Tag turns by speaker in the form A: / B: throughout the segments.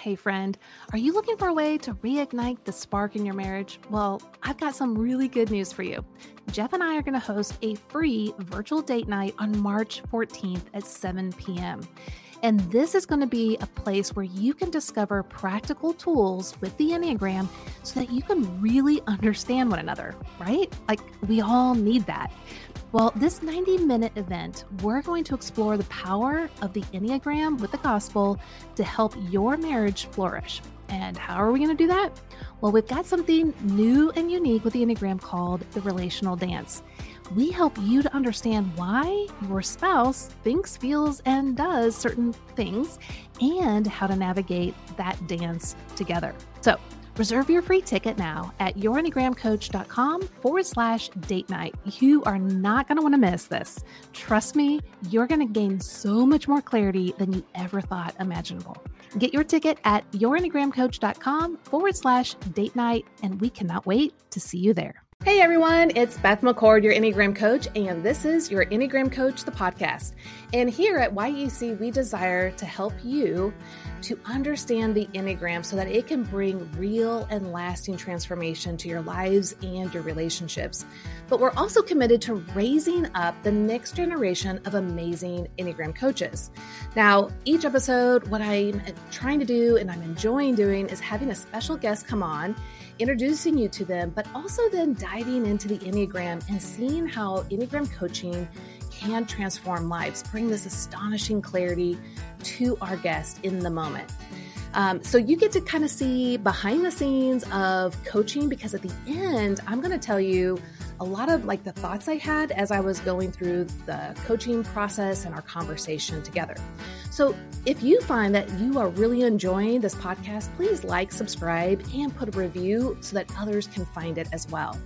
A: Hey, friend, are you looking for a way to reignite the spark in your marriage? Well, I've got some really good news for you. Jeff and I are going to host a free virtual date night on March 14th at 7 p.m. And this is going to be a place where you can discover practical tools with the Enneagram so that you can really understand one another, right? Like, we all need that. Well, this 90 minute event, we're going to explore the power of the Enneagram with the gospel to help your marriage flourish. And how are we going to do that? Well, we've got something new and unique with the Enneagram called the relational dance. We help you to understand why your spouse thinks, feels, and does certain things and how to navigate that dance together. So, Reserve your free ticket now at yourenneagramcoach.com forward slash date night. You are not going to want to miss this. Trust me, you're going to gain so much more clarity than you ever thought imaginable. Get your ticket at yourenneagramcoach.com forward slash date night, and we cannot wait to see you there. Hey everyone, it's Beth McCord, your Enneagram coach, and this is your Enneagram Coach, the podcast. And here at YEC, we desire to help you to understand the Enneagram so that it can bring real and lasting transformation to your lives and your relationships. But we're also committed to raising up the next generation of amazing Enneagram coaches. Now, each episode, what I'm trying to do and I'm enjoying doing is having a special guest come on introducing you to them, but also then diving into the Enneagram and seeing how Enneagram coaching can transform lives, bring this astonishing clarity to our guest in the moment. Um, so you get to kind of see behind the scenes of coaching because at the end, I'm going to tell you a lot of like the thoughts I had as I was going through the coaching process and our conversation together. So if you find that you are really enjoying this podcast, please like, subscribe, and put a review so that others can find it as well.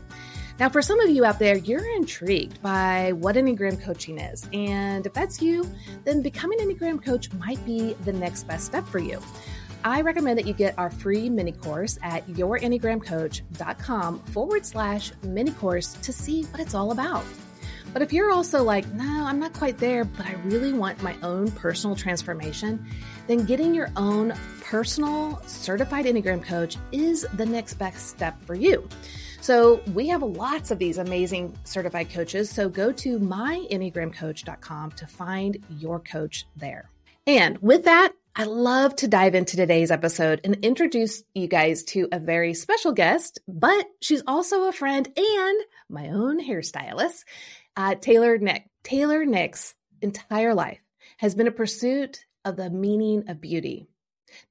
A: Now, for some of you out there, you're intrigued by what Enneagram coaching is. And if that's you, then becoming an Enneagram coach might be the next best step for you. I recommend that you get our free mini course at yourenneagramcoach.com forward slash mini course to see what it's all about. But if you're also like, no, I'm not quite there, but I really want my own personal transformation, then getting your own personal certified Enneagram coach is the next best step for you. So we have lots of these amazing certified coaches. So go to myenneagramcoach.com to find your coach there. And with that, I love to dive into today's episode and introduce you guys to a very special guest, but she's also a friend and my own hairstylist, uh, Taylor Nick. Taylor Nick's entire life has been a pursuit of the meaning of beauty.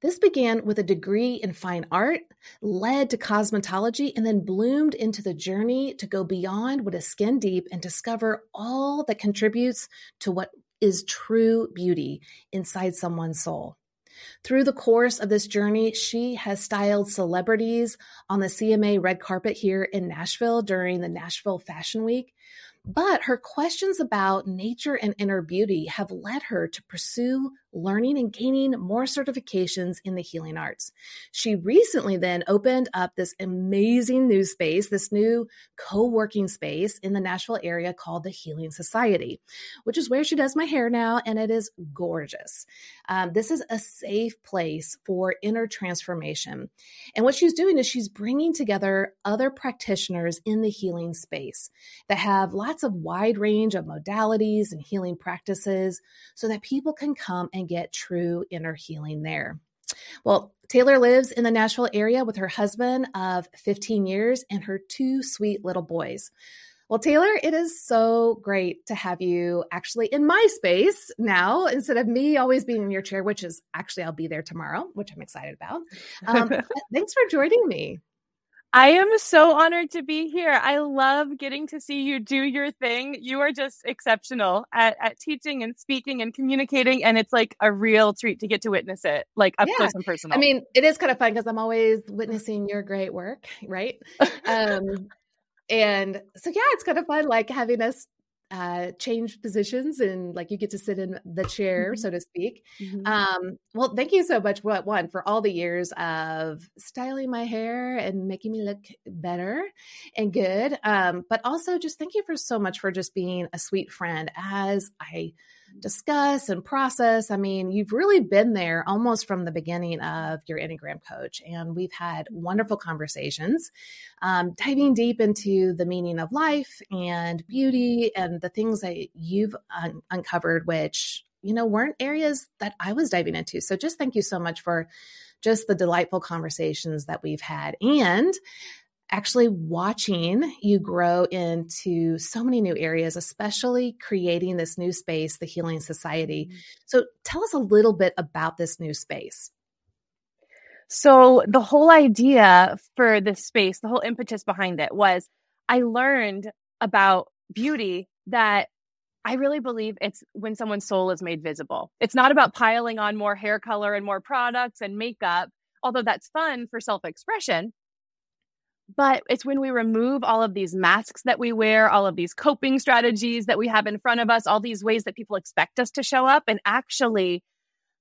A: This began with a degree in fine art, led to cosmetology, and then bloomed into the journey to go beyond what is skin deep and discover all that contributes to what is true beauty inside someone's soul. Through the course of this journey, she has styled celebrities on the CMA red carpet here in Nashville during the Nashville Fashion Week. But her questions about nature and inner beauty have led her to pursue learning and gaining more certifications in the healing arts. She recently then opened up this amazing new space, this new co working space in the Nashville area called the Healing Society, which is where she does my hair now, and it is gorgeous. Um, this is a safe place for inner transformation. And what she's doing is she's bringing together other practitioners in the healing space that have lots of wide range of modalities and healing practices so that people can come and and get true inner healing there. Well, Taylor lives in the Nashville area with her husband of 15 years and her two sweet little boys. Well, Taylor, it is so great to have you actually in my space now instead of me always being in your chair, which is actually, I'll be there tomorrow, which I'm excited about. Um, thanks for joining me.
B: I am so honored to be here. I love getting to see you do your thing. You are just exceptional at, at teaching and speaking and communicating. And it's like a real treat to get to witness it, like up yeah. close and personal.
A: I mean, it is kind of fun because I'm always witnessing your great work, right? um, and so, yeah, it's kind of fun, like having us uh, change positions and like you get to sit in the chair, mm-hmm. so to speak. Mm-hmm. Um, well, thank you so much, what one for all the years of styling my hair and making me look better and good. Um, but also just thank you for so much for just being a sweet friend as I discuss and process. I mean, you've really been there almost from the beginning of your Enneagram coach, and we've had wonderful conversations, um, diving deep into the meaning of life and beauty and the things that you've un- uncovered, which you know weren't areas that I was diving into. So, just thank you so much for just the delightful conversations that we've had and actually watching you grow into so many new areas, especially creating this new space, the Healing Society. Mm-hmm. So, tell us a little bit about this new space.
B: So, the whole idea for this space, the whole impetus behind it was I learned about beauty that I really believe it's when someone's soul is made visible. It's not about piling on more hair color and more products and makeup, although that's fun for self expression. But it's when we remove all of these masks that we wear, all of these coping strategies that we have in front of us, all these ways that people expect us to show up, and actually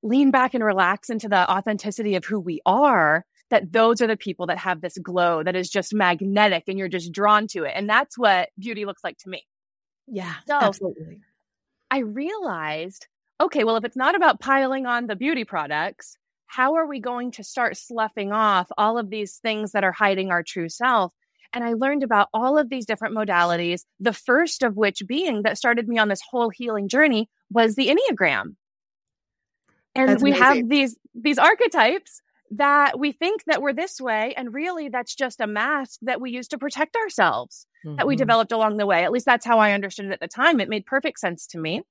B: lean back and relax into the authenticity of who we are, that those are the people that have this glow that is just magnetic and you're just drawn to it. And that's what beauty looks like to me.
A: Yeah, so absolutely.
B: I realized, okay, well, if it's not about piling on the beauty products, how are we going to start sloughing off all of these things that are hiding our true self? And I learned about all of these different modalities. The first of which being that started me on this whole healing journey was the Enneagram. And That's we amazing. have these these archetypes that we think that we're this way and really that's just a mask that we use to protect ourselves mm-hmm. that we mm-hmm. developed along the way at least that's how i understood it at the time it made perfect sense to me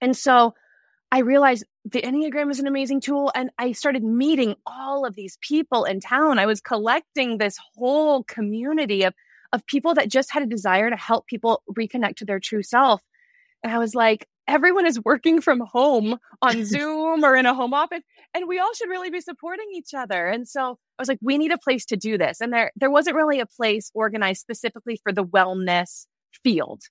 B: and so i realized the enneagram is an amazing tool and i started meeting all of these people in town i was collecting this whole community of of people that just had a desire to help people reconnect to their true self and i was like everyone is working from home on Zoom or in a home office and we all should really be supporting each other. And so I was like we need a place to do this. And there there wasn't really a place organized specifically for the wellness field.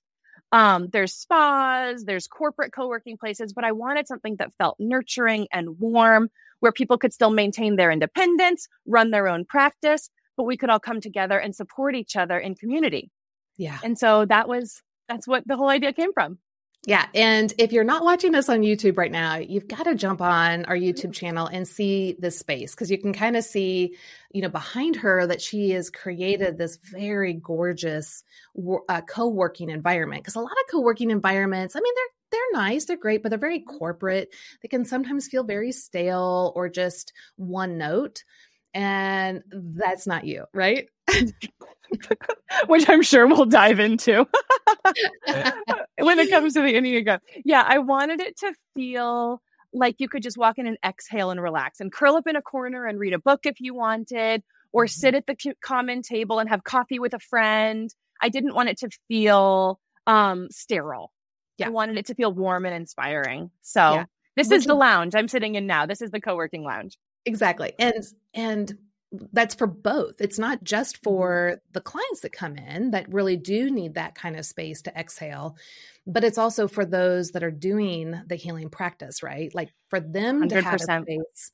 B: Um, there's spas, there's corporate co-working places, but I wanted something that felt nurturing and warm where people could still maintain their independence, run their own practice, but we could all come together and support each other in community.
A: Yeah.
B: And so that was that's what the whole idea came from.
A: Yeah. And if you're not watching us on YouTube right now, you've got to jump on our YouTube channel and see this space because you can kind of see, you know, behind her that she has created this very gorgeous uh, co working environment. Because a lot of co working environments, I mean, they're they're nice, they're great, but they're very corporate. They can sometimes feel very stale or just one note. And that's not you, right?
B: which I'm sure we'll dive into when it comes to the Enneagram. Yeah, I wanted it to feel like you could just walk in and exhale and relax and curl up in a corner and read a book if you wanted, or mm-hmm. sit at the common table and have coffee with a friend. I didn't want it to feel um, sterile. Yeah. I wanted it to feel warm and inspiring. So yeah. this Which is the lounge I'm sitting in now. This is the co-working lounge.
A: Exactly. And and that's for both. It's not just mm-hmm. for the clients that come in that really do need that kind of space to exhale, but it's also for those that are doing the healing practice, right? Like for them 100%. to have a space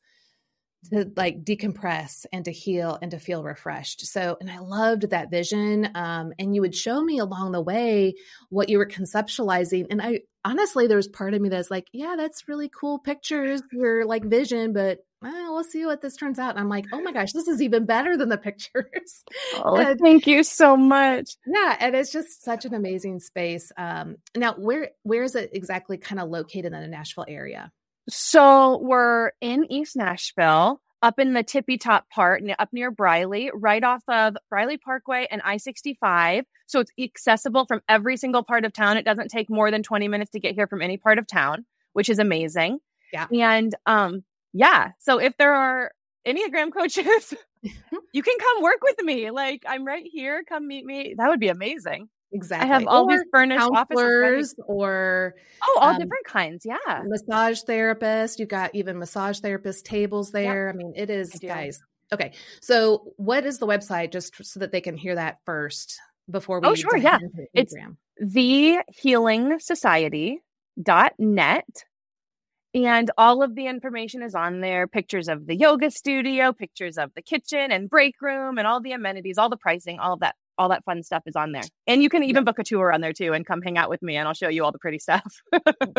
A: to like decompress and to heal and to feel refreshed. So, and I loved that vision. Um, and you would show me along the way what you were conceptualizing. And I honestly, there was part of me that's like, yeah, that's really cool pictures, your like vision, but well, we'll see what this turns out. And I'm like, oh my gosh, this is even better than the pictures.
B: Oh, and, thank you so much.
A: Yeah, and it's just such an amazing space. Um, now, where where is it exactly kind of located in the Nashville area?
B: So we're in East Nashville, up in the tippy top part, up near Briley, right off of Briley Parkway and I 65. So it's accessible from every single part of town. It doesn't take more than 20 minutes to get here from any part of town, which is amazing.
A: Yeah.
B: And um, yeah. So if there are Enneagram coaches, you can come work with me. Like I'm right here. Come meet me. That would be amazing.
A: Exactly.
B: I have all or these furnished offices
A: or
B: oh, all um, different kinds. Yeah.
A: Massage therapist. You've got even massage therapist tables there. I mean, it is, guys. Okay. So what is the website just so that they can hear that first before we
B: Oh, sure. Yeah. It's the healing society.net and all of the information is on there pictures of the yoga studio, pictures of the kitchen and break room, and all the amenities, all the pricing, all of that, all that fun stuff is on there. And you can even book a tour on there too and come hang out with me and I'll show you all the pretty stuff.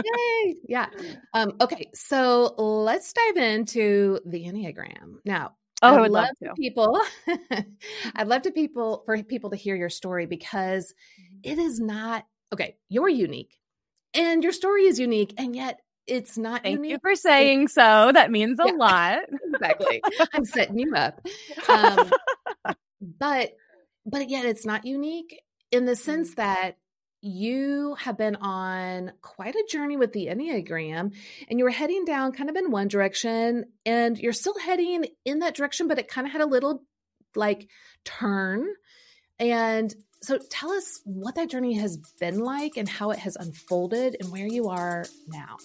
A: Yay. Yeah. Um, okay. So let's dive into the Enneagram. Now,
B: Oh,
A: I'd
B: I would love,
A: love
B: to.
A: people I'd love to people for people to hear your story because
B: Mm-hmm.
A: it is not okay, you're unique. And your story is unique and yet it's not
B: Thank
A: unique.
B: you for saying so. That means a
A: Yeah.
B: lot.
A: exactly. I'm setting you up. Um, but but yet it's not unique in the sense that you have been on quite a journey with the Enneagram and you were heading down kind of in one direction and you're still heading in that direction, but it kind of had a little like turn. And so tell us what that journey has been like and how it has unfolded and where you are now.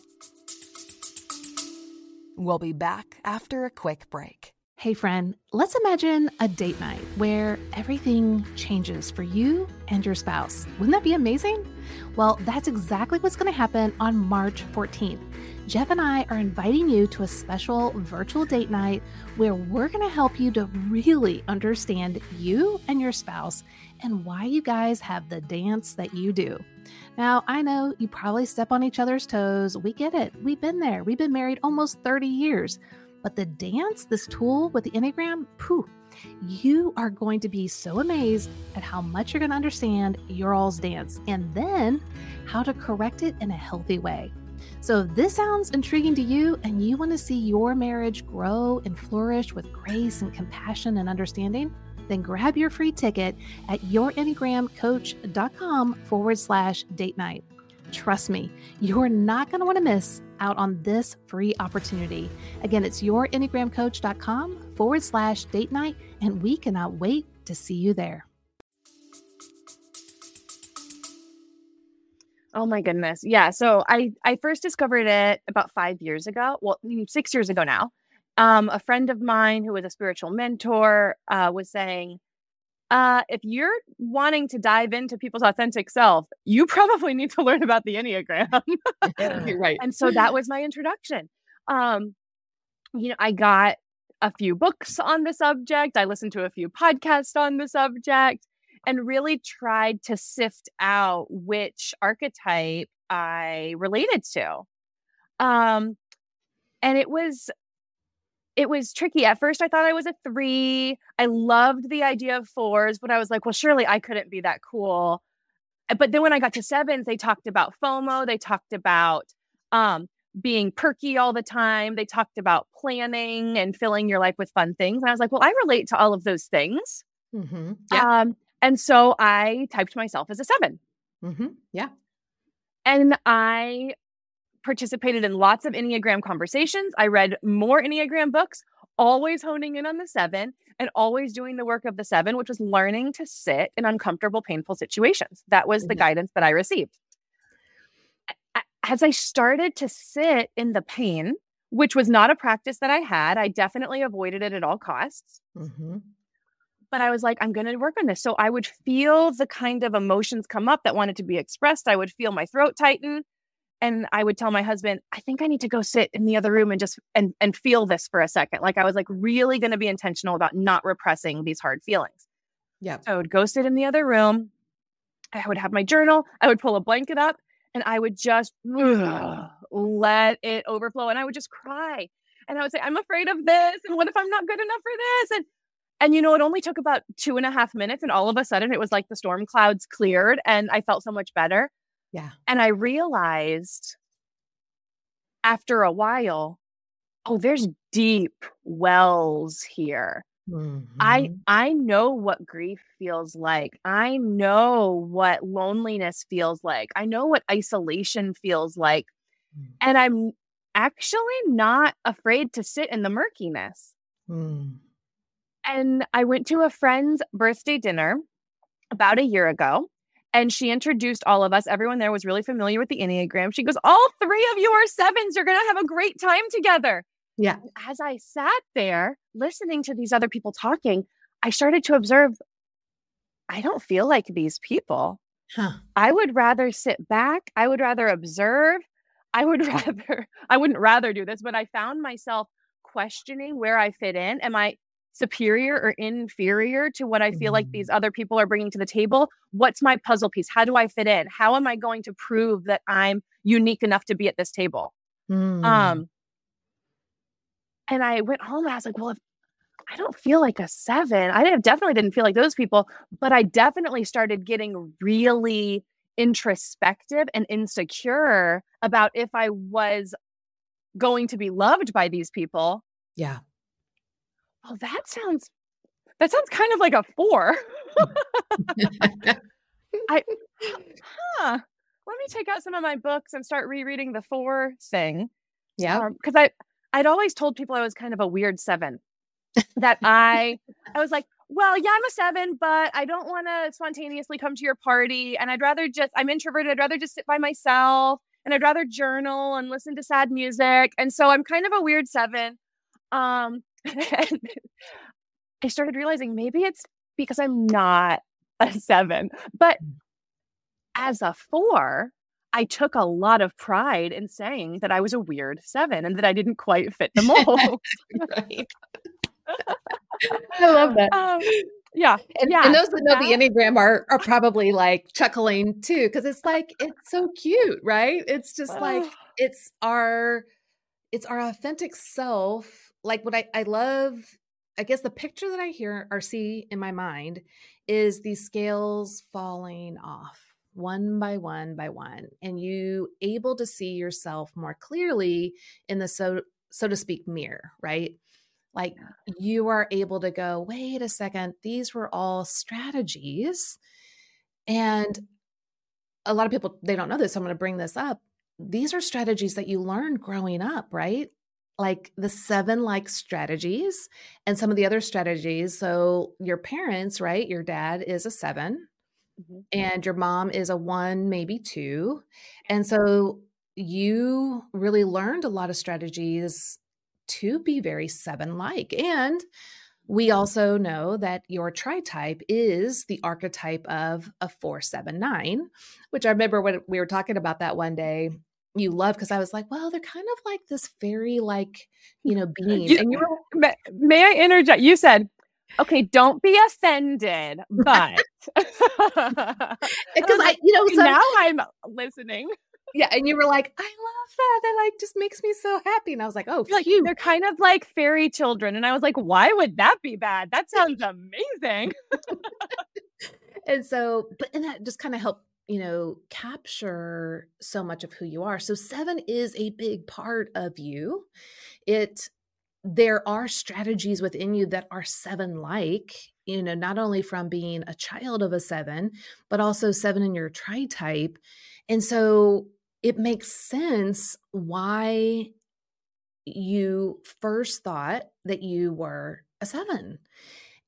C: We'll be back after a quick break.
A: Hey, friend, let's imagine a date night where everything changes for you and your spouse. Wouldn't that be amazing? Well, that's exactly what's going to happen on March 14th. Jeff and I are inviting you to a special virtual date night where we're going to help you to really understand you and your spouse and why you guys have the dance that you do. Now, I know you probably step on each other's toes. We get it. We've been there. We've been married almost 30 years. But the dance, this tool with the Enneagram, pooh, you are going to be so amazed at how much you're going to understand your all's dance and then how to correct it in a healthy way. So, if this sounds intriguing to you and you want to see your marriage grow and flourish with grace and compassion and understanding, then grab your free ticket at yourenneagramcoach.com forward slash date night. Trust me, you're not going to want to miss out on this free opportunity. Again, it's yourenneagramcoach.com forward slash date night, and we cannot wait to see you there.
B: Oh my goodness. Yeah. So I I first discovered it about five years ago. Well, mm, six years ago now. Um, a friend of mine who was a spiritual mentor uh, was saying, uh, if you're wanting to dive into people's authentic self, you probably need to learn about the Enneagram.
A: You're right.
B: and so that was my introduction. Um, you know, I got a few books on the subject. I listened to a few podcasts on the subject and really tried to sift out which archetype I related to. Um, and it was it was tricky. At first I thought I was a 3. I loved the idea of 4s, but I was like, well surely I couldn't be that cool. But then when I got to 7s, they talked about FOMO, they talked about um being perky all the time. They talked about planning and filling your life with fun things. And I was like, well, I relate to all of those things.
A: Mm-hmm.
B: Um, and so I typed myself as a seven.
A: Mm-hmm. Yeah.
B: And I participated in lots of Enneagram conversations. I read more Enneagram books, always honing in on the seven and always doing the work of the seven, which was learning to sit in uncomfortable, painful situations. That was the
A: Mhm.
B: guidance that I received. As I started to sit in the pain, which was not a practice that I had, I definitely avoided it at all costs.
A: Mm-hmm.
B: but I was like, I'm going to work on this. So I would feel the kind of emotions come up that wanted to be expressed. I would feel my throat tighten. And I would tell my husband, I think I need to go sit in the other room and just and and feel this for a second. Like I was like really going to be intentional about not repressing these hard feelings.
A: Yeah.
B: So I would go sit in the other room. I would have my journal. I would pull a blanket up and I would just ugh, let it overflow. And I would just cry. And I would say, I'm afraid of this. And what if I'm not good enough for this? And and you know, it only took about two and a half minutes. And all of a sudden it was like the storm clouds cleared and I felt so much better.
A: Yeah.
B: And I realized after a while, oh, there's deep wells here. I
A: Mm-hmm.
B: I know what grief feels like. I know what loneliness feels like. I know what isolation feels like.
A: Mm.
B: And I'm actually not afraid to sit in the murkiness.
A: Mm.
B: And I went to a friend's birthday dinner about a year ago. And she introduced all of us. Everyone there was really familiar with the Enneagram. She goes, All three of you are sevens. You're going to have a great time together.
A: Yeah.
B: As I sat there listening to these other people talking, I started to observe I don't feel like these people.
A: Huh.
B: I would rather sit back. I would rather observe. I would rather, I wouldn't rather do this, but I found myself questioning where I fit in. Am I superior or inferior to what I feel like these other people are bringing to the table. What's my puzzle piece? How do I fit in? How am I going to prove that I'm unique enough to be at this table?
A: Mm.
B: Um, and I went home and I was like, well, if I don't feel like a seven, I definitely didn't feel like those people, but I definitely started getting really introspective and insecure about if I was going to be loved by these people.
A: yeah.
B: Oh, that sounds that sounds kind of like a four. I huh. Let me take out some of my books and start rereading the four thing.
A: yeah.
B: because I I'd always told people I was kind of a weird seven. that I I was like, well, yeah, I'm a seven, but I don't want to spontaneously come to your party, and I'd rather just I'm introverted. I'd rather just sit by myself, and I'd rather journal and listen to sad music, and so I'm kind of a weird seven. Um, and I started realizing maybe it's because I'm not a seven, but as a four, I took a lot of pride in saying that I was a weird seven and that I didn't quite fit the mold.
A: I love that.
B: um, yeah,
A: And,
B: yeah.
A: and those that know the
B: that-
A: Enneagram are are probably like chuckling too, because it's like it's so cute, right? It's just like it's our it's our authentic self. Like what I, I love, I guess the picture that I hear or see in my mind is these scales falling off one by one by one, and you able to see yourself more clearly in the so so to speak mirror, right? Like you are able to go, wait a second, these were all strategies. And mm-hmm. a lot of people, they don't know this. So I'm going to bring this up. These are strategies that you learned growing up, right? Like the seven like strategies and some of the other strategies. So your parents, right? Your dad is a seven
B: Mhm.
A: and your mom is a one, maybe two. And so you really learned a lot of strategies to be very seven like. And we also know that your tri type is the archetype of a 479, which I remember when we were talking about that one day. You love because I was like, well, they're kind of like this fairy like, you know, uh, being.
B: You-
A: and you were
B: May, may I interject? You said, okay, don't be offended, but uh,
A: because I, you know, some-
B: now I'm listening.
A: yeah, and you were like, I love that. That like just makes me so happy. And I was like, oh,
B: like they're kind of like fairy children, and I was like, why would that be bad? That sounds amazing.
A: and so but and that just kind of helped you know capture so much of who you are. So seven is a big part of you. It there are strategies within you that are seven like you know not only from being a child of a seven but also seven in your tri type and so it makes sense why you first thought that you were a seven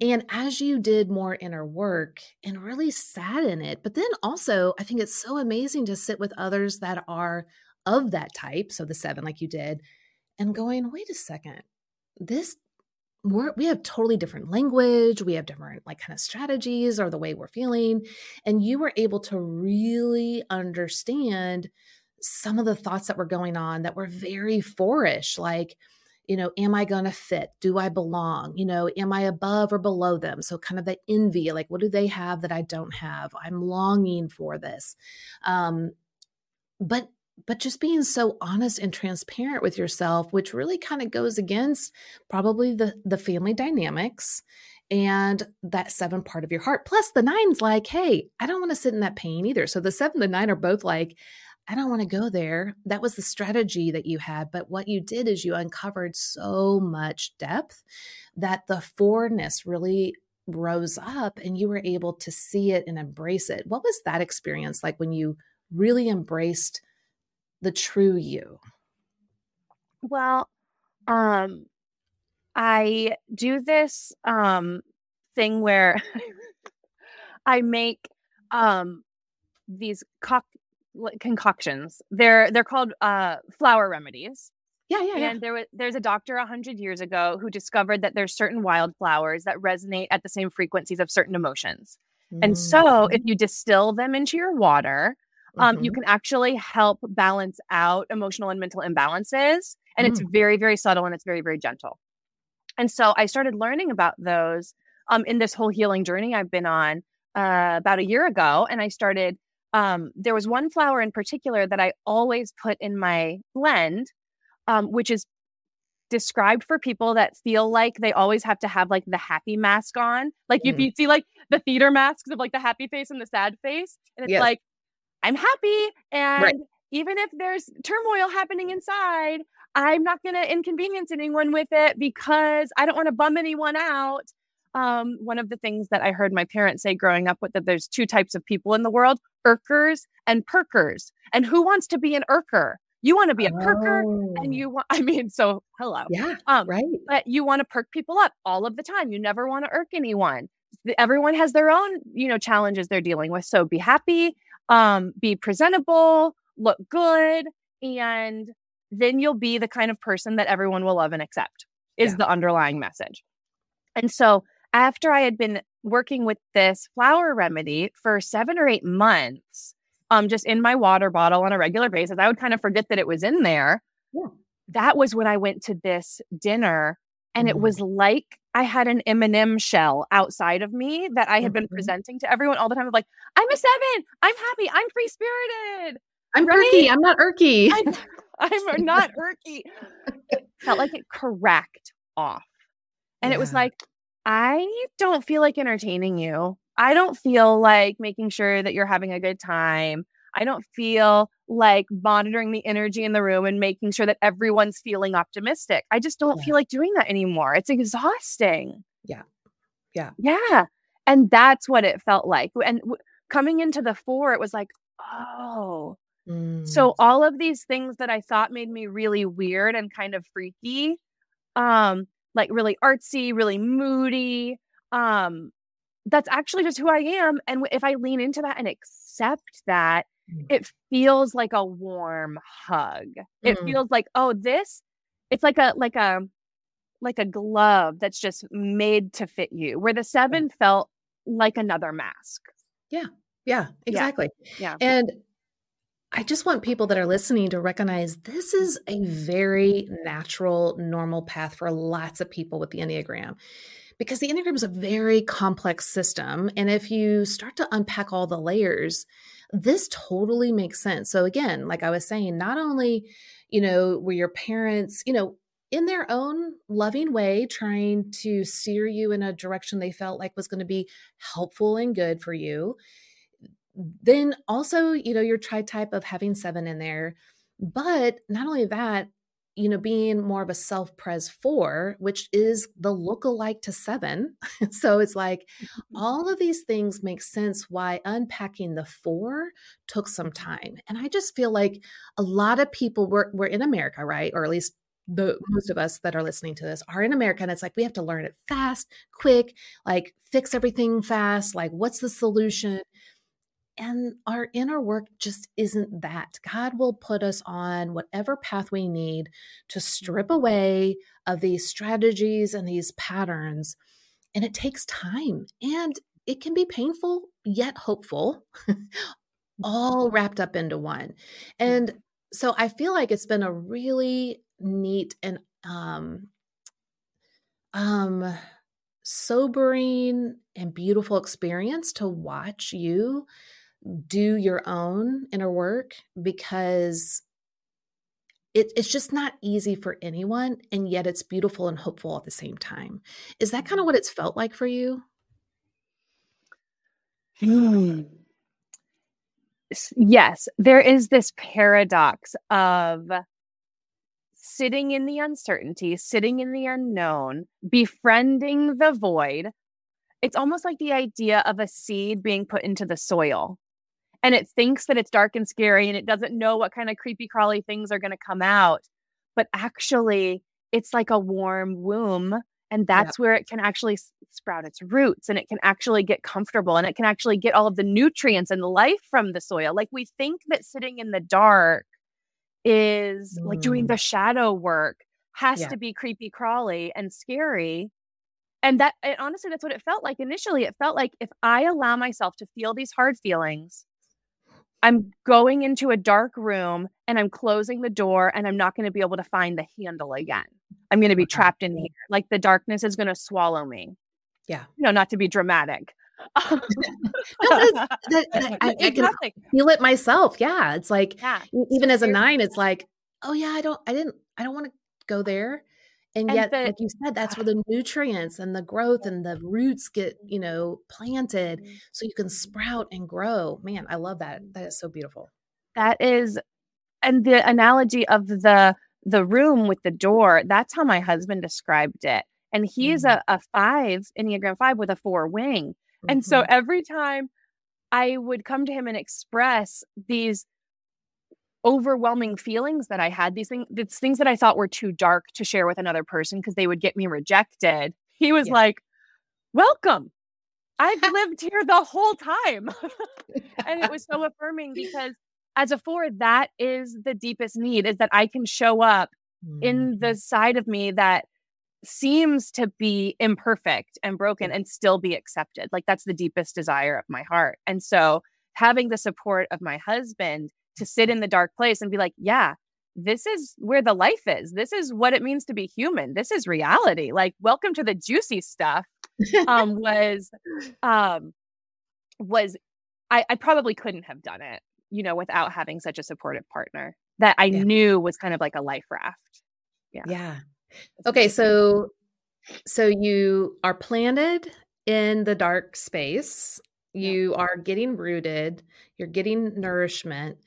A: and as you did more inner work and really sat in it, but then also, I think it's so amazing to sit with others that are of that type. So the seven, like you did, and going, wait a second, this, we're, we have totally different language. We have different, like, kind of strategies or the way we're feeling. And you were able to really understand some of the thoughts that were going on that were very fourish, like, you know, am I going to fit? Do I belong? You know, am I above or below them? So, kind of that envy, like, what do they have that I don't have? I'm longing for this. Um, but, but just being so honest and transparent with yourself, which really kind of goes against probably the the family dynamics and that seven part of your heart. Plus, the nine's like, hey, I don't want to sit in that pain either. So the seven, the nine are both like, I don't want to go there. That was the strategy that you had. But what you did is you uncovered so much depth that the fourness really rose up and you were able to see it and embrace it. What was that experience like when you really embraced the true you?
B: Well, um, I do this um thing where I make um these cock concoctions. They're they're called uh flower remedies.
A: Yeah, yeah, yeah.
B: And there was there's a doctor a hundred years ago who discovered that there's certain wildflowers that resonate at the same frequencies of certain emotions. And so if you distill them into your water, um, you
A: Mhm.
B: can actually help balance out emotional and mental imbalances. And it's
A: Mm.
B: very, very subtle and it's very, very gentle. And so I started learning about those um, in this whole healing journey I've been on uh, about a year ago. And I started, um, there was one flower in particular that I always put in my blend, um, which is described for people that feel like they always have to have like the happy mask on. Like mm. if you see like the theater masks of like the happy face and the sad face, and it's yes. like, I'm happy. And right. even if there's turmoil happening inside, I'm not going to inconvenience anyone with it because I don't want to bum anyone out. Um, one of the things that I heard my parents say growing up with that there's two types of people in the world, irkers and perkers. And who wants to be an irker? You want to be a perker oh. and you want, I mean, so hello.
A: Yeah. Um, right.
B: But you want to perk people up all of the time. You never want to irk anyone. Everyone has their own, you know, challenges they're dealing with. So be happy, um, be presentable, look good, and then you'll be the kind of person that everyone will love and accept, is yeah. the underlying message. And so after I had been working with this flower remedy for seven or eight months, um, just in my water bottle on a regular basis. I would kind of forget that it was in there. Yeah. That was when I went to this dinner and mm. it was like I had an M&M shell outside of me that I had been mm-hmm. presenting to everyone all the time of like, I'm a seven, I'm happy, I'm free spirited.
A: I'm right? irky, I'm not irky.
B: I'm, I'm not irky. It felt like it cracked off. And yeah. it was like, I don't feel like entertaining you. I don't feel like making sure that you're having a good time. I don't feel like monitoring the energy in the room and making sure that everyone's feeling optimistic. I just don't yeah. feel like doing that anymore. It's exhausting.
A: Yeah. Yeah.
B: Yeah. And that's what it felt like. And w- coming into the four, it was like, oh. Mm. So all of these things that I thought made me really weird and kind of freaky, um, like really artsy, really moody, um, that's actually just who I am. And if I lean into that and accept that, mm. it feels like a warm hug. It mm. feels like, oh, this, it's like a, like a, like a glove that's just made to fit you, where the seven felt like another mask.
A: Yeah. Yeah. Exactly.
B: Yeah.
A: yeah. And I just want people that are listening to recognize this is a very natural, normal path for lots of people with the Enneagram because the Enneagram is a very complex system. And if you start to unpack all the layers, this totally makes sense. So, again, like I was saying, not only, you know, were your parents, you know, in their own loving way, trying to steer you in a direction they felt like was going to be helpful and good for you. Then also, you know, your tri type of having seven in there. But not only that, you know, being more of a self pres four, which is the look-alike to seven. so it's like mm-hmm. all of these things make sense why unpacking the four took some time. And I just feel like a lot of people were, we're in America, right? Or at least the most of us that are listening to this are in America. And it's like we have to learn it fast, quick, like fix everything fast. Like, what's the solution? And our inner work just isn't that. God will put us on whatever path we need to strip away of these strategies and these patterns. And it takes time and it can be painful yet hopeful, all wrapped up into one. And so I feel like it's been a really neat and um um sobering and beautiful experience to watch you do your own inner work because it, it's just not easy for anyone and yet it's beautiful and hopeful at the same time. Is that kind of what it's felt like for you?
B: Hmm. yes there is this paradox of sitting in the uncertainty sitting in the unknown befriending the void. It's almost like the idea of a seed being put into the soil and it thinks that it's dark and scary and it doesn't know what kind of creepy crawly things are going to come out but actually it's like a warm womb and that's where it can actually sprout its roots and it can actually get comfortable and it can actually get all of the nutrients and life from the soil like we think that sitting in the dark is mm. like doing the mm. shadow work has yeah. to be creepy crawly and scary and that and honestly that's what it felt like initially it felt like if i allow myself to feel these hard feelings I'm going into a dark room and I'm closing the door and I'm not going to be able to find the handle again. I'm going to be trapped in here. Like the darkness is going to swallow me.
A: Yeah.
B: You know, not to be dramatic. no,
A: that, that, I, I, can feel it myself. Yeah. It's like, yeah. even as a nine, it's like, oh yeah, I don't, I didn't, I don't want to go there. And, and yet, the, like you said, that's where the nutrients and the growth and the roots get, you know, planted mm-hmm. so you can sprout and grow. Man, I love that. That is so beautiful.
B: That is, and the analogy of the the room with the door, that's how my husband described it. And he's mm-hmm. a, a five, Enneagram five with a four wing. Mm-hmm. And so mm-hmm. every time I would come to him and express these overwhelming feelings that I had, these things, these things that I thought were too dark to share with another person because they would get me rejected. He was yeah. like, Welcome. I've lived here the whole time. and it was so affirming because as a four, that is the deepest need is that I can show up mm-hmm. in the side of me that seems to be imperfect and broken and still be accepted. Like that's the deepest desire of my heart. And so having the support of my husband to sit in the dark place and be like, yeah, this is where the life is. This is what it means to be human. This is reality. Like, welcome to the juicy stuff. Um, was um was I, I probably couldn't have done it you know, without having such a supportive partner that I yeah. knew was kind of like a life raft.
A: Yeah. Yeah. Okay. So, so you are planted in the dark space. You yeah. are getting rooted. You're getting nourishment.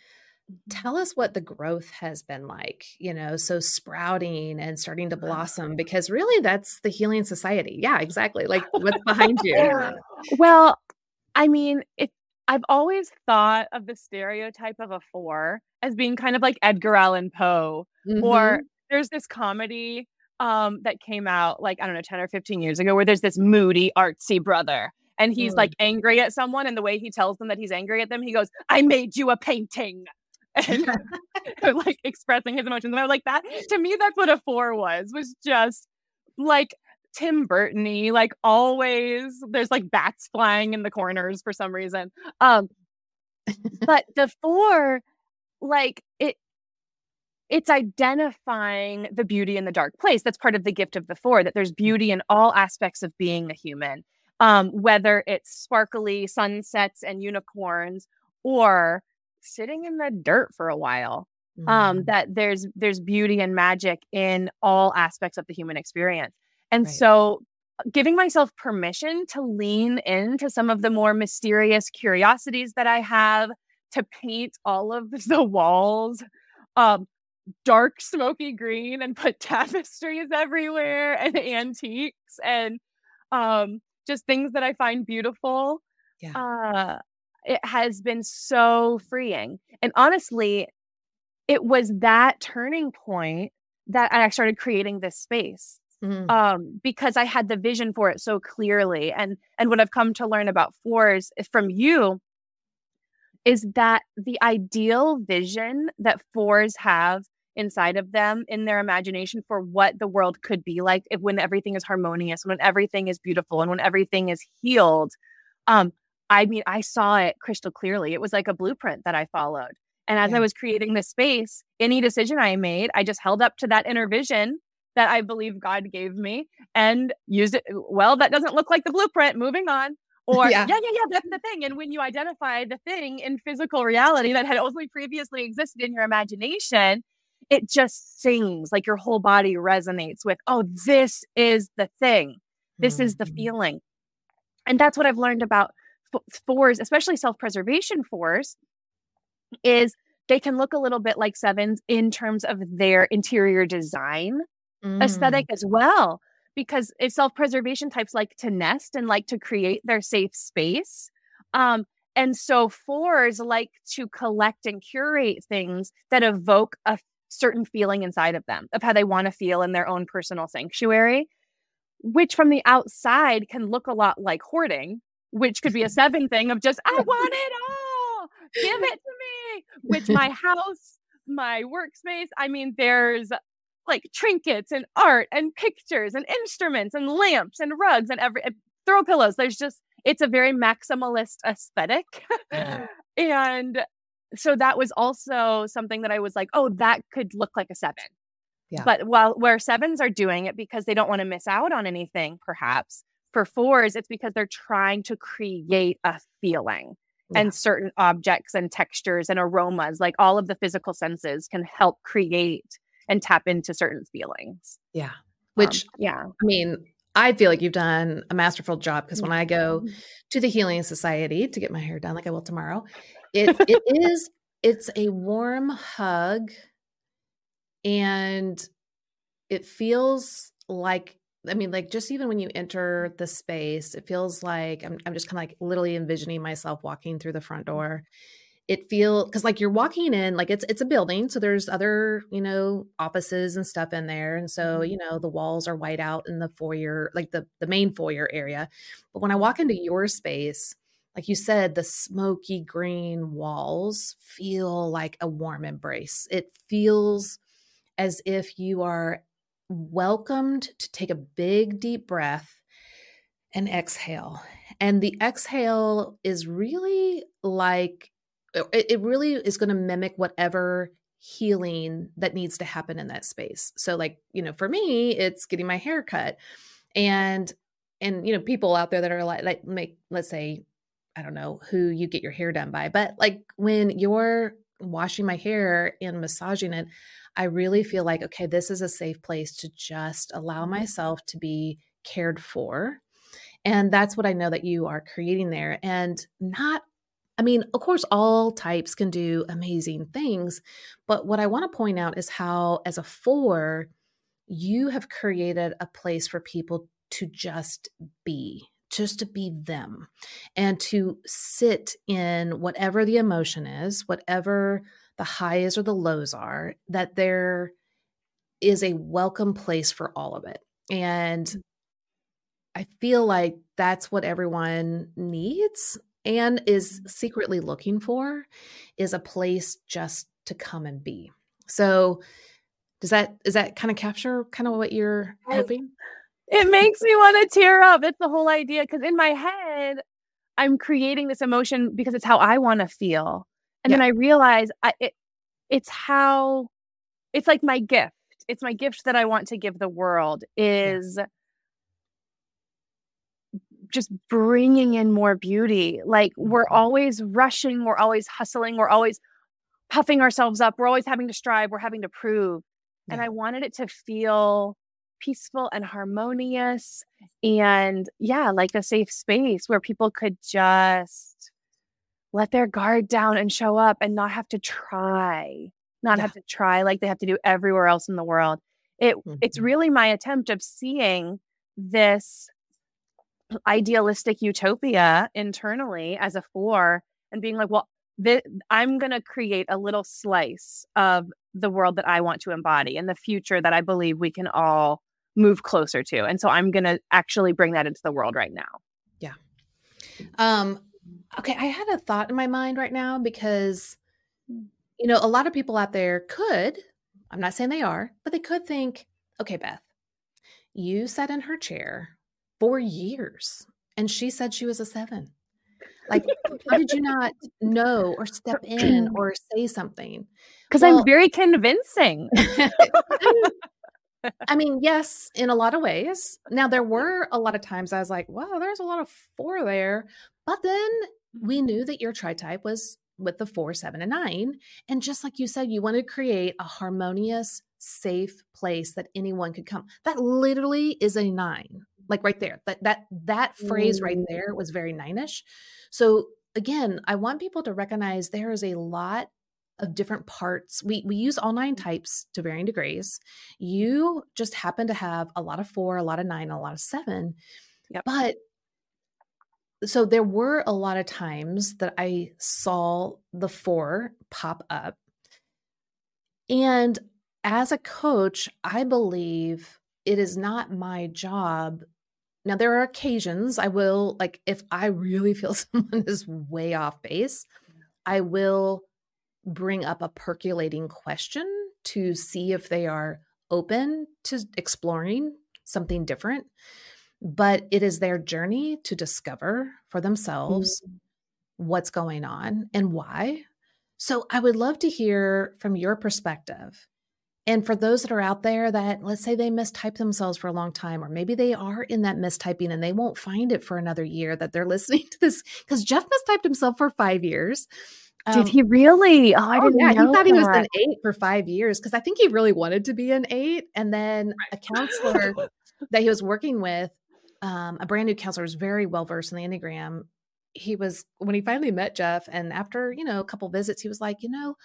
A: Mm-hmm. Tell us what the growth has been like, you know, so sprouting and starting to blossom, because really that's the healing society. Yeah, exactly. Like what's behind you?
B: well, I mean, it I've always thought of the stereotype of a four as being kind of like Edgar Allan Poe, mm-hmm. or there's this comedy um, that came out like, I don't know, 10 or 15 years ago, where there's this moody, artsy brother. And he's mm. like angry at someone. And the way he tells them that he's angry at them, he goes, I made you a painting. And like expressing his emotions. And I was like, that to me, that's what a four was, was just like Tim Burtony, like always. There's like bats flying in the corners for some reason. Um, but the four, like it, it's identifying the beauty in the dark place. That's part of the gift of the four. That there's beauty in all aspects of being a human, um, whether it's sparkly sunsets and unicorns or sitting in the dirt for a while. Um, mm. Um, that there's there's beauty and magic in all aspects of the human experience. And right. so giving myself permission to lean into some of the more mysterious curiosities that I have, to paint all of the walls um, dark smoky green and put tapestries everywhere and antiques and um, just things that I find beautiful. Yeah. Uh, it has been so freeing. And honestly, it was that turning point that I started creating this space Mm-hmm. Um, because I had the vision for it so clearly. And and what I've come to learn about fours from you is that the ideal vision that fours have inside of them in their imagination for what the world could be like if when everything is harmonious, when everything is beautiful, and when everything is healed. Um, I mean, I saw it crystal clearly. It was like a blueprint that I followed. And as yeah. I was creating this space, any decision I made, I just held up to that inner vision that I believe God gave me and used it. Well, that doesn't look like the blueprint. Moving on. Or, yeah. yeah, yeah, yeah, that's the thing. And when you identify the thing in physical reality that had only previously existed in your imagination, it just sings like your whole body resonates with, oh, this is the thing. This mm-hmm. is the mm-hmm. feeling. And that's what I've learned about fours, especially self preservation fours, is they can look a little bit like sevens in terms of their interior design mm. aesthetic as well because it's self-preservation types like to nest and like to create their safe space um and so fours like to collect and curate things that evoke a certain feeling inside of them of how they want to feel in their own personal sanctuary which from the outside can look a lot like hoarding which could be a seven thing of just i want it all give it to me which my house my workspace i mean there's like trinkets and art and pictures and instruments and lamps and rugs and every throw pillows. There's just it's a very maximalist aesthetic. Mm-hmm. and so that was also something that I was like, oh, that could look like a seven. Yeah. But while where sevens are doing it because they don't want to miss out on anything, perhaps for fours, it's because they're trying to create a feeling. Yeah. And certain objects and textures and aromas, like all of the physical senses, can help create and tap into certain feelings.
A: Yeah. Um, Which, um, yeah. I mean, I feel like you've done a masterful job because when I go mm-hmm. to the Healing Society to get my hair done, like I will tomorrow, it it is it's a warm hug, and it feels like I mean, like just even when you enter the space, it feels like I'm I'm just kind of like literally envisioning myself walking through the front door. It feel because like you're walking in like it's it's a building so there's other you know offices and stuff in there and so mm-hmm. you know the walls are white out in the foyer like the the main foyer area. But when i walk into your space like you said the smoky green walls feel like a warm embrace. It feels as if you are welcomed to take a big deep breath and exhale and the exhale is really like it, really is going to mimic whatever healing that needs to happen in that space. So like, you know, for me, it's getting my hair cut. And and you know, people out there that are like like make let's say I don't know who you get your hair done by, but like when you're washing my hair and massaging it, I really feel like okay, this is a safe place to just allow myself to be cared for. And that's what I know that you are creating there. And not I mean, of course, all types can do amazing things. But what I want to point out is how, as a four, you have created a place for people to just be, just to be them, and to sit in whatever the emotion is, whatever the highs or the lows are, that there is a welcome place for all of it. And mm. I feel like that's what everyone needs and is secretly looking for is a place just to come and be. So does that is that kind of capture kind of what you're hoping?
B: It makes me want to tear up. It's the whole idea because in my head I'm creating this emotion because it's how I want to feel. And yeah. then I realize I, it, it's how it's like my gift. It's my gift that I want to give the world is yeah just bringing in more beauty. Like we're mm-hmm. always rushing, we're always hustling, we're always puffing ourselves up, we're always having to strive, we're having to prove. Yeah. And I wanted it to feel peaceful and harmonious and yeah, like a safe space where people could just let their guard down and show up and not have to try, not yeah. have to try like they have to do everywhere else in the world. It mm-hmm. it's really my attempt of seeing this idealistic utopia internally as a four and being like, well, th- I'm going to create a little slice of the world that I want to embody and the future that I believe we can all move closer to. And so I'm going to actually bring that into the world right now.
A: Yeah. Um okay, I had a thought in my mind right now because hmm. you know, a lot of people out there could, I'm not saying they are, but they could think, okay, Beth, you sat in her chair for years. And she said she was a seven. Like, how did you not know or step in or say something?
B: Because well, I'm very convincing.
A: I mean, yes, in a lot of ways. Now, there were a lot of times I was like, wow, there's a lot of four there. But then we knew that your tri type was with the four, seven, and nine. And just like you said, you want to create a harmonious, safe place that anyone could come. That literally is a nine like right there that that that phrase right mm. there was very nine-ish so again i want people to recognize there is a lot of different parts we we use all nine types to varying degrees you just happen to have a lot of four a lot of nine a lot of seven yep. but so there were a lot of times that i saw the four pop up and as a coach i believe it is not my job now, there are occasions I will, like, if I really feel someone is way off base, I will bring up a percolating question to see if they are open to exploring something different. But it is their journey to discover for themselves mm-hmm. what's going on and why. So I would love to hear from your perspective And for those that are out there that, let's say they mistype themselves for a long time, or maybe they are in that mistyping and they won't find it for another year that they're listening to this, because Jeff mistyped himself for five years.
B: Um, Did he really? Oh, I oh, didn't yeah, know.
A: He thought that. he was an eight for five years because I think he really wanted to be an eight. And then a counselor that he was working with, um, a brand new counselor, was very well versed in the Enneagram. He was when he finally met Jeff, and after you know a couple visits, he was like, you know,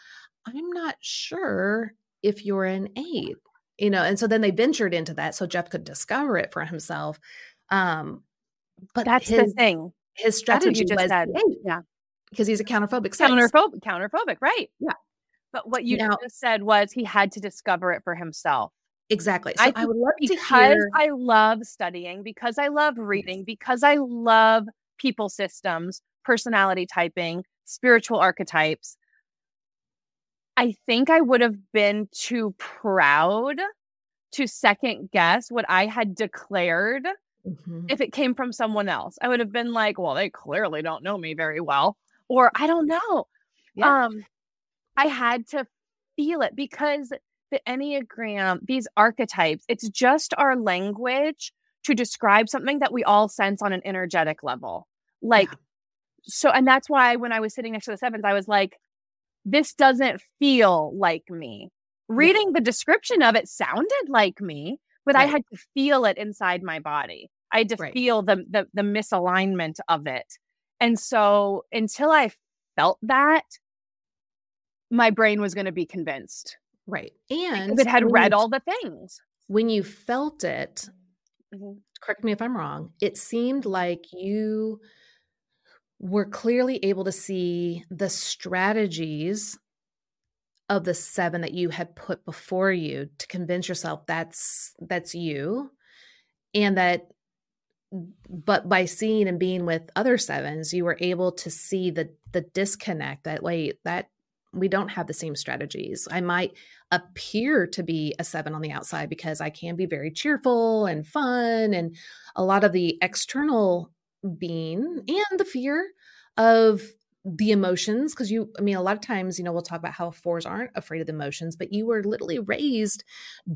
A: I'm not sure if you're an eight, you know. And so then they ventured into that so Jeff could discover it for himself. Um,
B: but that's his, the thing.
A: His strategy
B: you just
A: was
B: said. yeah
A: because he's a counterphobic.
B: Counterphobic, counterphobic, right?
A: Yeah.
B: But what you now, just said was he had to discover it for himself.
A: Exactly. So I, I would love
B: because
A: to hear...
B: I love studying, because I love reading, because I love people systems, personality typing, spiritual archetypes. I think I would have been too proud to second guess what I had declared mm-hmm. if it came from someone else. I would have been like, well, they clearly don't know me very well or I don't know. Yeah. Um, I had to feel it because the Enneagram, these archetypes, it's just our language to describe something that we all sense on an energetic level. Like, yeah. so, and that's why when I was sitting next to the sevens, I was like, this doesn't feel like me. Reading the description of it sounded like me, but right. I had to feel it inside my body. I had to right. feel the, the the misalignment of it. And so until I felt that, my brain was going to be convinced.
A: Right.
B: And it had read all the things.
A: When you felt it, mm-hmm. correct me if I'm wrong, it seemed like you were clearly able to see the strategies of the seven that you had put before you to convince yourself that's that's you and that but by seeing and being with other sevens you were able to see the the disconnect that wait that we don't have the same strategies i might appear to be a seven on the outside because i can be very cheerful and fun and a lot of the external being and the fear of the emotions because you i mean a lot of times you know we'll talk about how fours aren't afraid of the emotions but you were literally raised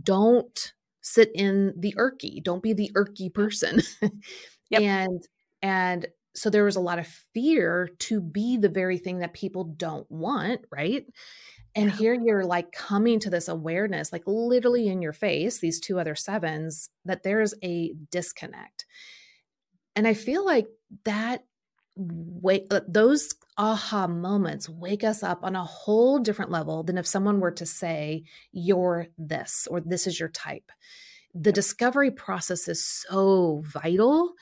A: don't sit in the irky don't be the irky person yep. and and so there was a lot of fear to be the very thing that people don't want right? And yeah. here you're like coming to this awareness like literally in your face these two other sevens that there's a disconnect. And i feel like that wake uh, those aha moments wake us up on a whole different level than if someone were to say you're this or this is your type. The discovery process is so vital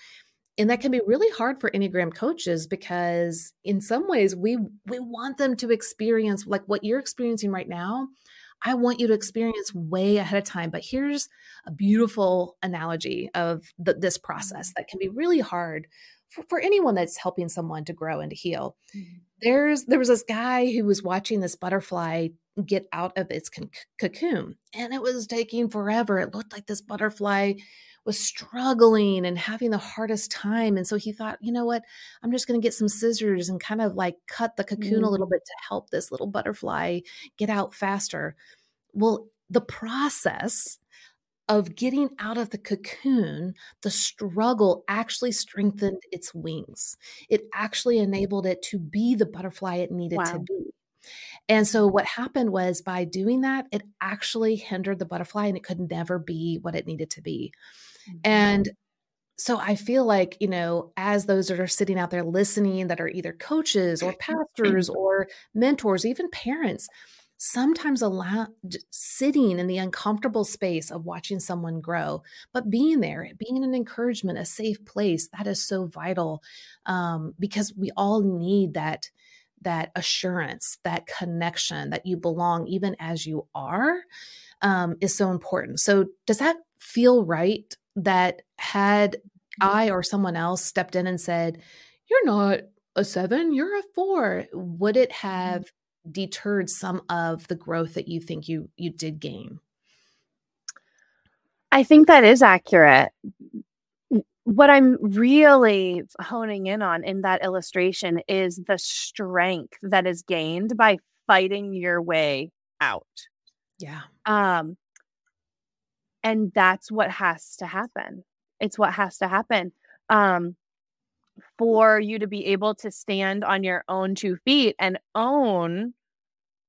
A: and that can be really hard for enneagram coaches because in some ways we we want them to experience like what you're experiencing right now I want you to experience way ahead of time. But here's a beautiful analogy of the, this process that can be really hard for, for anyone that's helping someone to grow and to heal. Mm-hmm. There's there was this guy who was watching this butterfly get out of its con- cocoon, and it was taking forever. It looked like this butterfly was struggling and having the hardest time. And so he thought, you know what? I'm just going to get some scissors and kind of like cut the cocoon mm. a little bit to help this little butterfly get out faster. Well, the process of getting out of the cocoon, the struggle actually strengthened its wings. It actually enabled it to be the butterfly it needed wow. to be. And so what happened was by doing that, it actually hindered the butterfly and it could never be what it needed to be. Mm-hmm. And so I feel like, you know, as those that are sitting out there listening that are either coaches or pastors or mentors, even parents, sometimes allow sitting in the uncomfortable space of watching someone grow but being there being an encouragement a safe place that is so vital um, because we all need that that assurance that connection that you belong even as you are um, is so important so does that feel right that had i or someone else stepped in and said you're not a seven you're a four would it mm-hmm. have deterred some of the growth that you think you you did gain
B: i think that is accurate what i'm really honing in on in that illustration is the strength that is gained by fighting your way out
A: Yeah.
B: Um, and that's what has to happen. It's what has to happen. Um, for you to be able to stand on your own two feet and own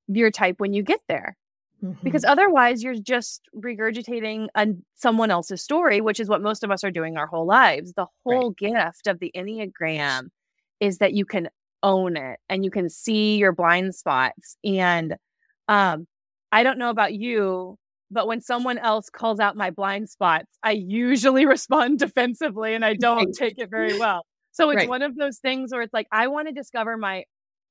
B: your type when you get there. Mm-hmm. Because otherwise, you're just regurgitating a, someone else's story, which is what most of us are doing our whole lives. The whole right. gift of the Enneagram is that you can own it and you can see your blind spots. And um, I don't know about you, but when someone else calls out my blind spots, I usually respond defensively and I don't right. take it very well. So it's right. one of those things where it's like, I want to discover my,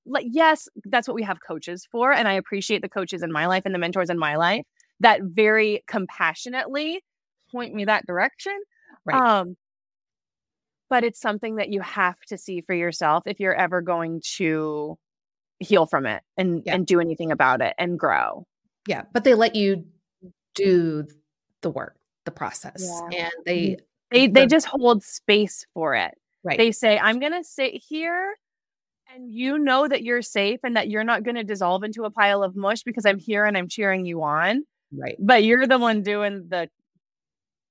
B: like, yes, that's what we have coaches for. And I appreciate the coaches in my life and the mentors in my life that very compassionately point me that direction. Right. Um, but it's something that you have to see for yourself if you're ever going to heal from it and yeah. and do anything about it and grow.
A: Yeah, but they let you do the work, the process, yeah. and they
B: they the, they just hold space for it.
A: Right.
B: They say, "I'm going to sit here." And you know that you're safe and that you're not going to dissolve into a pile of mush because I'm here and I'm cheering you on.
A: Right.
B: But you're the one doing the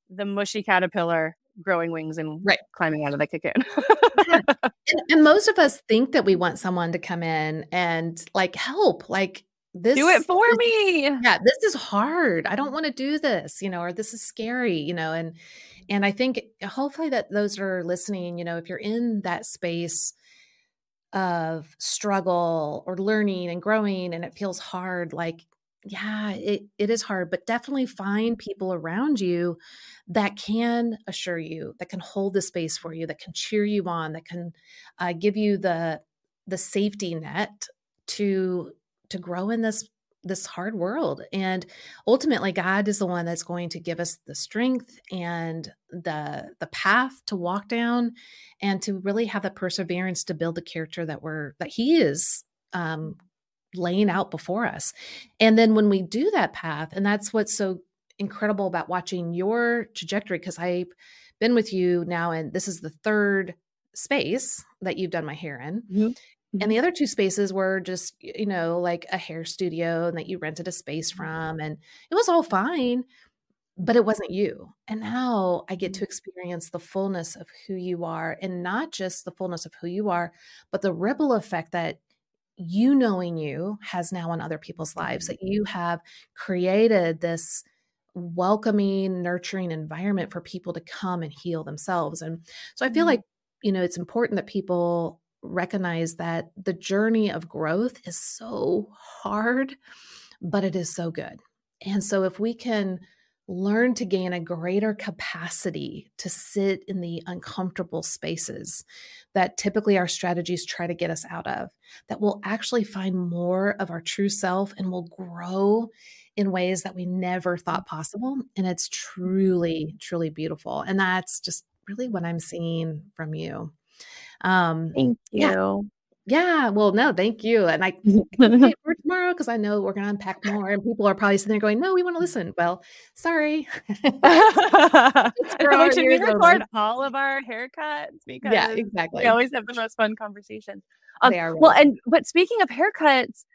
B: the mushy caterpillar growing wings and
A: right.
B: climbing out of the cocoon.
A: and, and, most of us think that we want someone to come in and like help, like this
B: do it for
A: is,
B: me.
A: Yeah, this is hard. I don't want to do this, you know, or this is scary, you know, and and I think hopefully that those are listening, you know, if you're in that space of struggle or learning and growing and it feels hard, like yeah, it, it is hard, but definitely find people around you that can assure you, that can hold the space for you, that can cheer you on, that can uh, give you the the safety net to to grow in this this hard world and ultimately god is the one that's going to give us the strength and the the path to walk down and to really have the perseverance to build the character that we're that he is um laying out before us. And then when we do that path, and that's what's so incredible about watching your trajectory, because I've been with you now, and this is the third space that you've done my hair in. Mm-hmm. And mm-hmm. the other two spaces were just, you know, like a hair studio and that you rented a space mm-hmm. from. And it was all fine, but it wasn't you. And now I get to mm-hmm. experience the fullness of who you are and not just the fullness of who you are, but the ripple effect that you knowing you has now in other people's lives, that you have created this welcoming, nurturing environment for people to come and heal themselves. And so I feel mm-hmm. like, you know, it's important that people recognize that the journey of growth is so hard, but it is so good. And so if we can learn to gain a greater capacity to sit in the uncomfortable spaces that typically our strategies try to get us out of, that we'll actually find more of our true self and we'll grow in ways that we never thought possible. And it's truly, truly beautiful. And that's just really what I'm seeing from you.
B: Um, Thank you.
A: Yeah. Yeah, well, no, thank you. And I can't for tomorrow because I know we're going to unpack more, and people are probably sitting there going, "No, we want to listen." Well, sorry.
B: like, should we record all of our haircuts?
A: Because yeah, exactly.
B: We always have the most fun conversations. Um, they are really well, and but speaking of haircuts,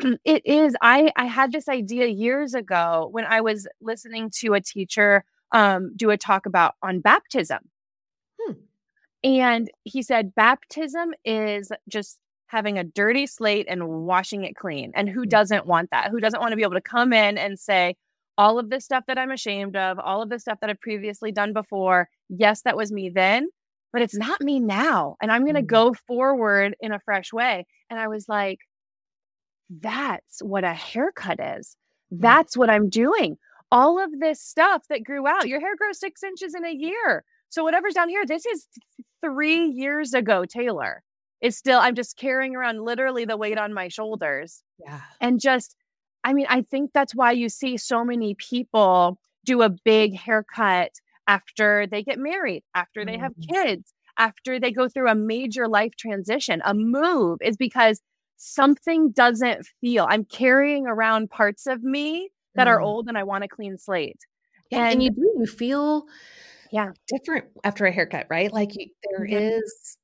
B: it is. I I had this idea years ago when I was listening to a teacher um, do a talk about on baptism and he said baptism is just having a dirty slate and washing it clean. And who mm. doesn't want that? Who doesn't want to be able to come in and say, all of this stuff that I'm ashamed of, all of the stuff that I've previously done before, yes, that was me then, but it's not me now. And I'm going to mm-hmm. go forward in a fresh way. And I was like, that's what a haircut is. Mm. That's what I'm doing. All of this stuff that grew out, your hair grows six inches in a year. So whatever's down here, this is three years ago, Taylor. It's still, I'm just carrying around literally the weight on my shoulders.
A: Yeah.
B: And just, I mean, I think that's why you see so many people do a big haircut after they get married, after they have mm-hmm. kids, after they go through a major life transition, a move, is because something doesn't feel. I'm carrying around parts of me that mm. are old and I want a clean slate.
A: Yeah, and, and you do. You feel yeah different after a haircut right like there mm-hmm. is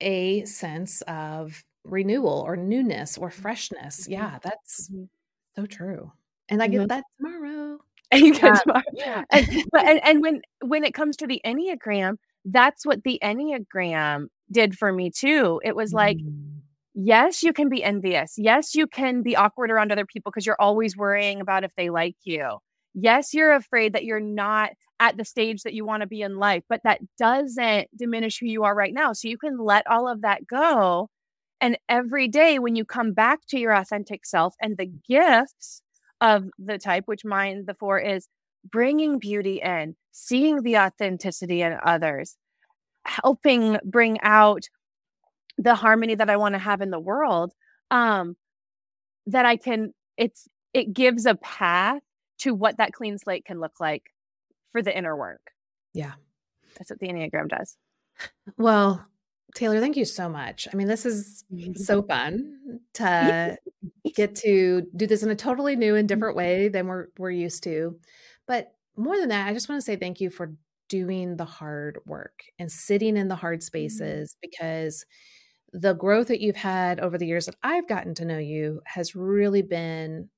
A: a sense of renewal or newness or freshness yeah that's mm-hmm. so true And I get mm-hmm. that tomorrow.
B: And you get tomorrow. And, but, and, and when when it comes to the Enneagram, that's what the Enneagram did for me too. It was like, mm. yes, you can be envious. Yes, you can be awkward around other people because you're always worrying about if they like you. Yes, you're afraid that you're not at the stage that you want to be in life, but that doesn't diminish who you are right now. So you can let all of that go. And every day when you come back to your authentic self and the gifts of the type, which mine, the four, is bringing beauty in, seeing the authenticity in others, helping bring out the harmony that I want to have in the world. Um, that I can, it's, it gives a path to what that clean slate can look like for the inner work.
A: Yeah.
B: That's what the Enneagram does.
A: Well, Taylor, thank you so much. I mean, this is so fun to get to do this in a totally new and different way than we're we're used to. But more than that, I just want to say thank you for doing the hard work and sitting in the hard mm-hmm. spaces because the growth that you've had over the years that I've gotten to know you has really been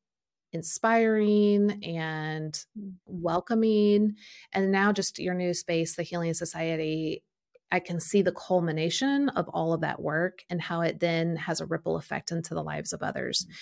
A: inspiring and welcoming. And now, just your new space, the Healing Society, I can see the culmination of all of that work and how it then has a ripple effect into the lives of others. Mm.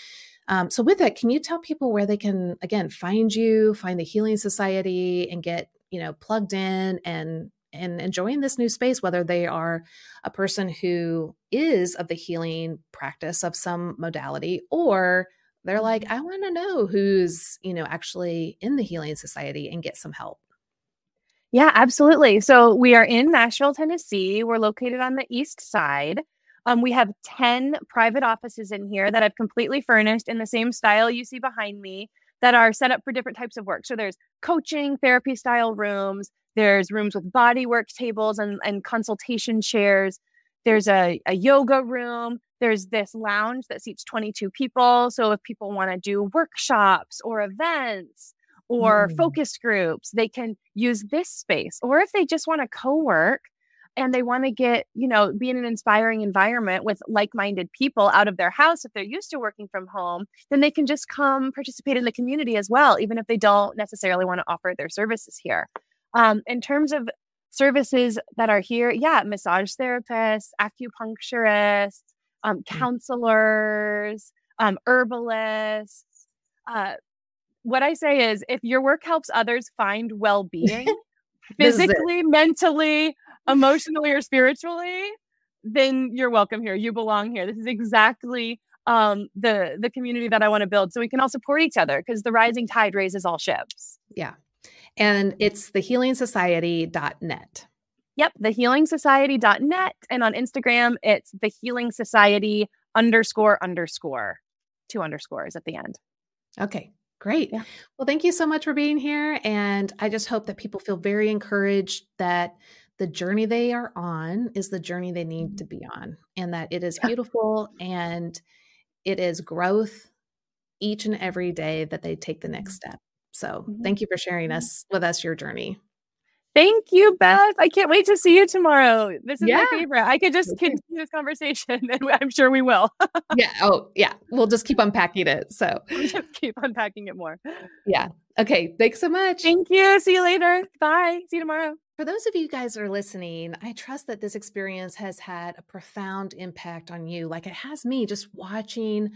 A: Um, so, with that, can you tell people where they can again find you, find the Healing Society, and get you know plugged in and and enjoying this new space, whether they are a person who is of the healing practice of some modality or they're like, mm-hmm. I want to know who's, you know, actually in the Healing Society and get some help.
B: Yeah, absolutely. So we are in Nashville, Tennessee. We're located on the east side. Um, we have 10 private offices in here that I've completely furnished in the same style you see behind me that are set up for different types of work. So there's coaching, therapy style rooms, there's rooms with body work tables and, and consultation chairs. There's a, a yoga room. There's this lounge that seats 22 people. So if people want to do workshops or events or mm. focus groups, they can use this space. Or if they just want to co work and they want to get, you know, be in an inspiring environment with like minded people out of their house, if they're used to working from home, then they can just come participate in the community as well, even if they don't necessarily want to offer their services here. Um, in terms of services that are here, yeah, massage therapists, acupuncturists, um, mm. counselors, um, herbalists. Uh, what I say is if your work helps others find well being, physically, mentally, emotionally, or spiritually, then you're welcome here. You belong here. This is exactly um, the the community that I want to build, so we can all support each other because the rising tide raises all ships.
A: Yeah, and it's thehealingsociety.net.
B: Yep, thehealingsociety.net. And on Instagram, it's the Healing Society underscore underscore, two underscores at the end.
A: Okay, great. Yeah. Well, thank you so much for being here. And I just hope that people feel very encouraged that the journey they are on is the journey they need to be on, and that it is beautiful and it is growth each and every day that they take the next mm-hmm. step. So, mm-hmm. thank you for sharing mm-hmm. us with us your journey.
B: Thank you, Beth. I can't wait to see you tomorrow. This is yeah. my favorite. I could just continue this conversation, and I'm sure we will.
A: yeah. Oh, yeah. We'll just keep unpacking it. So
B: just keep unpacking it more.
A: Yeah. Okay. Thanks so much.
B: Thank you. See you later. Bye. See you tomorrow.
A: For those of you guys that are listening, I trust that this experience has had a profound impact on you, like it has me, just watching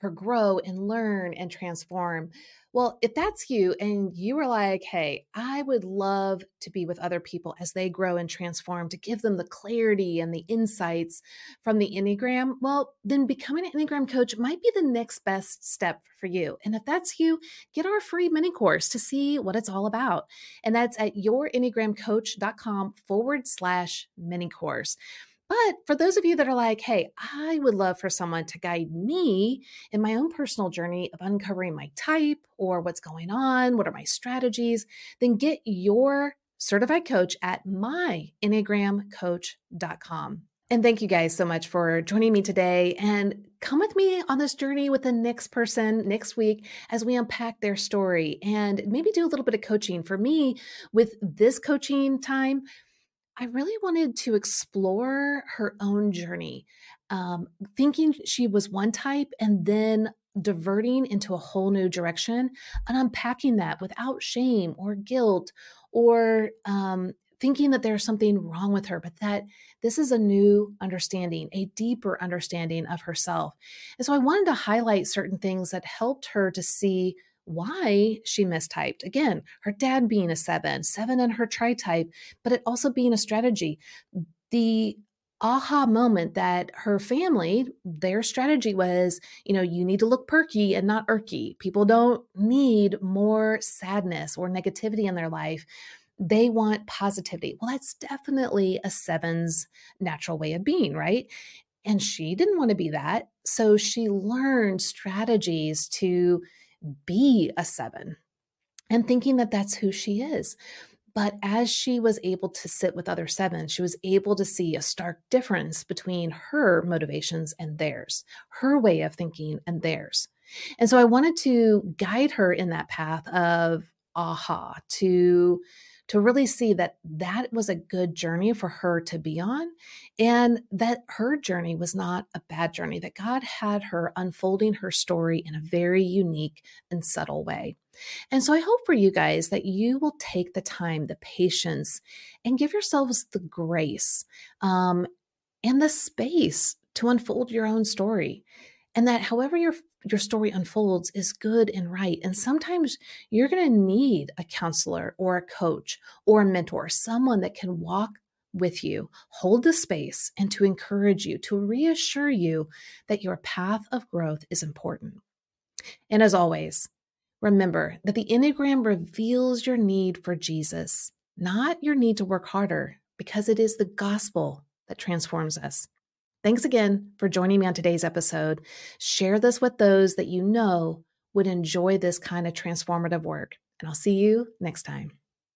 A: her grow and learn and transform. Well, if that's you and you are like, hey, I would love to be with other people as they grow and transform to give them the clarity and the insights from the Enneagram, well, then becoming an Enneagram coach might be the next best step for you. And if that's you, get our free mini course to see what it's all about. And that's at yourenneagramcoach.com forward slash mini course. But for those of you that are like, hey, I would love for someone to guide me in my own personal journey of uncovering my type or what's going on, what are my strategies, then get your certified coach at myenneagramcoach.com. And thank you guys so much for joining me today. And come with me on this journey with the next person next week as we unpack their story and maybe do a little bit of coaching. For me, with this coaching time, I really wanted to explore her own journey, um, thinking she was one type and then diverting into a whole new direction and unpacking that without shame or guilt or um, thinking that there's something wrong with her, but that this is a new understanding, a deeper understanding of herself. And so I wanted to highlight certain things that helped her to see why she mistyped. Again, her dad being a seven, seven in her tri type, but it also being a strategy. The aha moment that her family, their strategy was, you know, you need to look perky and not irky. People don't need more sadness or negativity in their life they want positivity. Well, that's definitely a seven's natural way of being, right? And she didn't want to be that. So she learned strategies to be a seven and thinking that that's who she is. But as she was able to sit with other sevens, she was able to see a stark difference between her motivations and theirs, her way of thinking and theirs. And so I wanted to guide her in that path of aha, to to really see that that was a good journey for her to be on and that her journey was not a bad journey, that God had her unfolding her story in a very unique and subtle way. And so I hope for you guys that you will take the time, the patience, and give yourselves the grace um, and the space to unfold your own story and that however your your story unfolds is good and right. And sometimes you're going to need a counselor or a coach or a mentor someone that can walk with you hold the space and to encourage you to reassure you that your path of growth is important. And as always remember that the enneagram reveals your need for jesus not your need to work harder because it is the gospel that transforms us Thanks again for joining me on today's episode. Share this with those that you know would enjoy this kind of transformative work, and I'll see you next time.